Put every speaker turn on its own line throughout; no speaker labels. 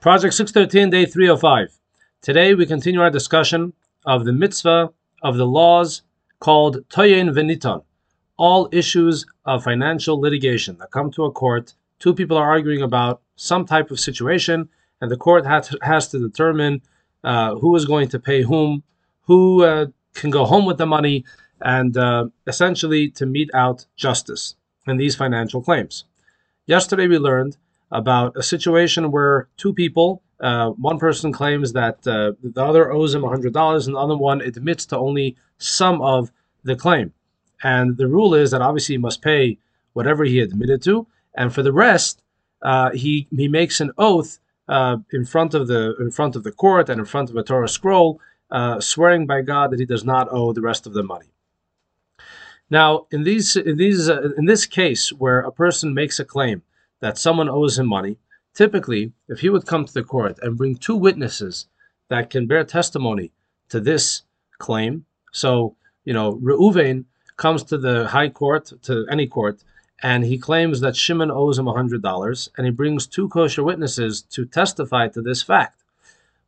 Project 613, day 305. Today we continue our discussion of the mitzvah of the laws called Toyin Veniton, all issues of financial litigation that come to a court. Two people are arguing about some type of situation, and the court has, has to determine uh, who is going to pay whom, who uh, can go home with the money, and uh, essentially to mete out justice in these financial claims. Yesterday we learned about a situation where two people, uh, one person claims that uh, the other owes him $100 and the other one admits to only some of the claim. And the rule is that obviously he must pay whatever he admitted to, and for the rest, uh, he he makes an oath uh, in front of the in front of the court and in front of a Torah scroll, uh, swearing by God that he does not owe the rest of the money. Now, in these in these uh, in this case where a person makes a claim that someone owes him money, typically, if he would come to the court and bring two witnesses that can bear testimony to this claim, so you know, Reuven comes to the high court, to any court, and he claims that Shimon owes him $100, and he brings two kosher witnesses to testify to this fact.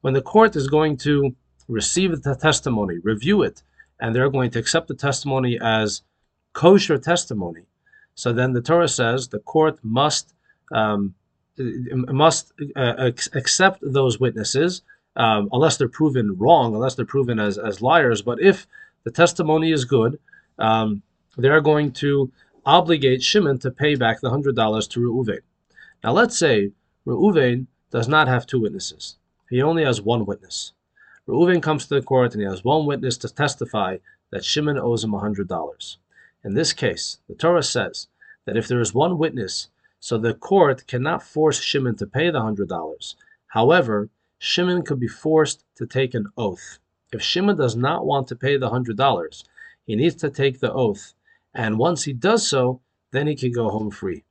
When the court is going to receive the testimony, review it, and they're going to accept the testimony as kosher testimony, so then the Torah says the court must um, must uh, accept those witnesses um, unless they're proven wrong, unless they're proven as, as liars. But if the testimony is good, um, they're going to obligate Shimon to pay back the hundred dollars to Reuven. Now let's say Reuven does not have two witnesses; he only has one witness. Reuven comes to the court and he has one witness to testify that Shimon owes him hundred dollars. In this case, the Torah says that if there is one witness so the court cannot force Shimon to pay the hundred dollars. However, Shimon could be forced to take an oath. If Shimon does not want to pay the hundred dollars, he needs to take the oath, and once he does so, then he can go home free.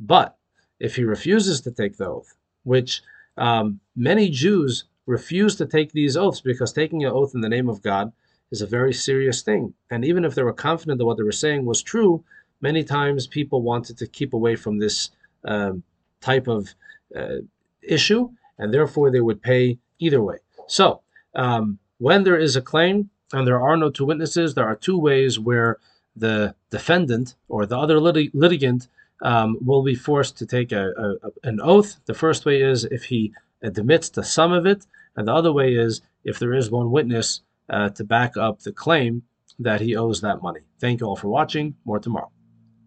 But if he refuses to take the oath, which um, many Jews refuse to take these oaths because taking an oath in the name of God is a very serious thing. And even if they were confident that what they were saying was true, many times people wanted to keep away from this um, type of uh, issue, and therefore they would pay either way. So, um, when there is a claim and there are no two witnesses, there are two ways where the defendant or the other lit- litigant um, will be forced to take a, a, an oath. The first way is if he admits to some of it, and the other way is if there is one witness uh, to back up the claim that he owes that money. Thank you all for watching. More tomorrow.